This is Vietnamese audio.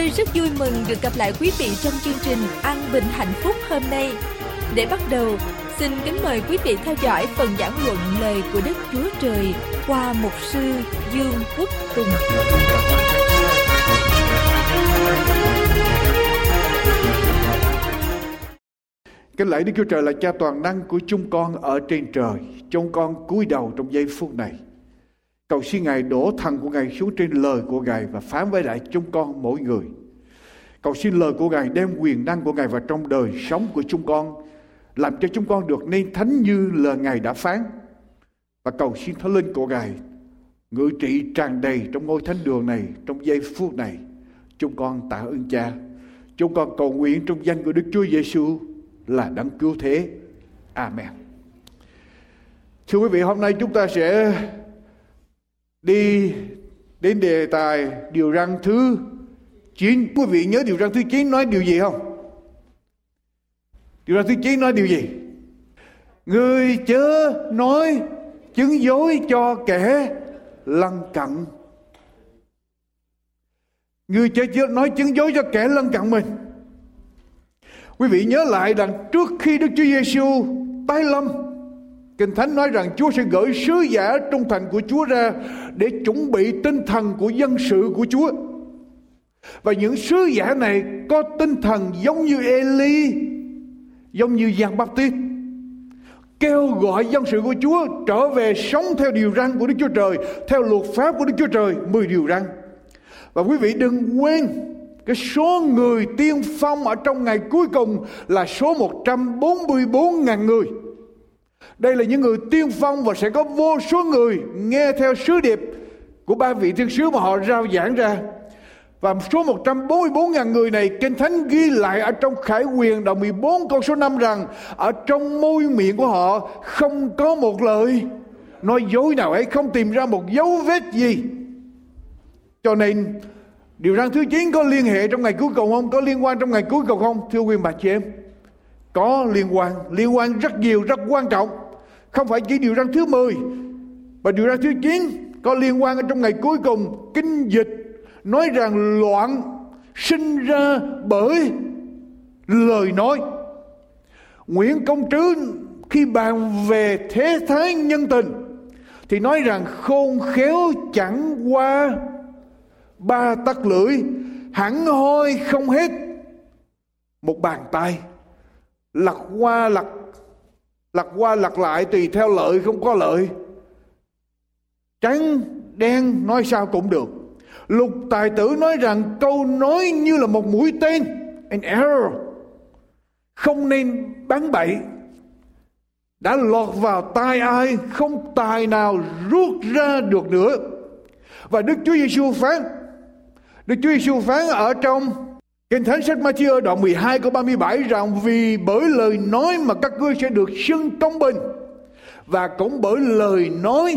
Tôi rất vui mừng được gặp lại quý vị trong chương trình An Bình Hạnh Phúc hôm nay. Để bắt đầu, xin kính mời quý vị theo dõi phần giảng luận lời của Đức Chúa Trời qua mục sư Dương Quốc Tùng. Kính lạy Đức Chúa Trời là cha toàn năng của chúng con ở trên trời. Chúng con cúi đầu trong giây phút này. Cầu xin Ngài đổ thần của Ngài xuống trên lời của Ngài và phán với lại chúng con mỗi người. Cầu xin lời của Ngài đem quyền năng của Ngài vào trong đời sống của chúng con. Làm cho chúng con được nên thánh như lời Ngài đã phán. Và cầu xin thánh linh của Ngài ngự trị tràn đầy trong ngôi thánh đường này trong giây phút này. Chúng con tạ ơn cha. Chúng con cầu nguyện trong danh của Đức Chúa Giêsu là đấng cứu thế. Amen. Thưa quý vị, hôm nay chúng ta sẽ đi đến đề tài điều răn thứ 9. Quý vị nhớ điều răn thứ 9 nói điều gì không? Điều răn thứ 9 nói điều gì? Người chớ nói chứng dối cho kẻ lân cận. Người chớ chớ nói chứng dối cho kẻ lân cận mình. Quý vị nhớ lại rằng trước khi Đức Chúa Giêsu tái lâm Kinh Thánh nói rằng Chúa sẽ gửi sứ giả trung thành của Chúa ra để chuẩn bị tinh thần của dân sự của Chúa. Và những sứ giả này có tinh thần giống như Eli, giống như Giang Baptist. Kêu gọi dân sự của Chúa trở về sống theo điều răn của Đức Chúa Trời, theo luật pháp của Đức Chúa Trời, 10 điều răn. Và quý vị đừng quên cái số người tiên phong ở trong ngày cuối cùng là số 144.000 người. Đây là những người tiên phong và sẽ có vô số người nghe theo sứ điệp của ba vị thiên sứ mà họ rao giảng ra. Và số 144.000 người này, Kinh Thánh ghi lại ở trong Khải Quyền đoạn 14 câu số 5 rằng, ở trong môi miệng của họ không có một lời nói dối nào ấy, không tìm ra một dấu vết gì. Cho nên, điều răn thứ 9 có liên hệ trong ngày cuối cùng không? Có liên quan trong ngày cuối cùng không? Thưa quý bà chị em. Có liên quan, liên quan rất nhiều, rất quan trọng. Không phải chỉ điều răn thứ 10 Và điều răn thứ 9 Có liên quan ở trong ngày cuối cùng. Kinh dịch nói rằng loạn Sinh ra bởi lời nói. Nguyễn Công Trứ khi bàn về thế thái nhân tình Thì nói rằng khôn khéo chẳng qua ba tắc lưỡi Hẳn hoi không hết Một bàn tay. Lật qua lật lật qua lật lại tùy theo lợi không có lợi. Trắng, đen nói sao cũng được. Lục tài tử nói rằng câu nói như là một mũi tên, an arrow không nên bắn bậy. Đã lọt vào tai ai, không tài nào rút ra được nữa. Và Đức Chúa Giêsu phán, Đức Chúa Giêsu phán ở trong Kinh Thánh sách Matthew đoạn 12 câu 37 rằng, vì bởi lời nói mà các ngươi sẽ được xưng công bình và cũng bởi lời nói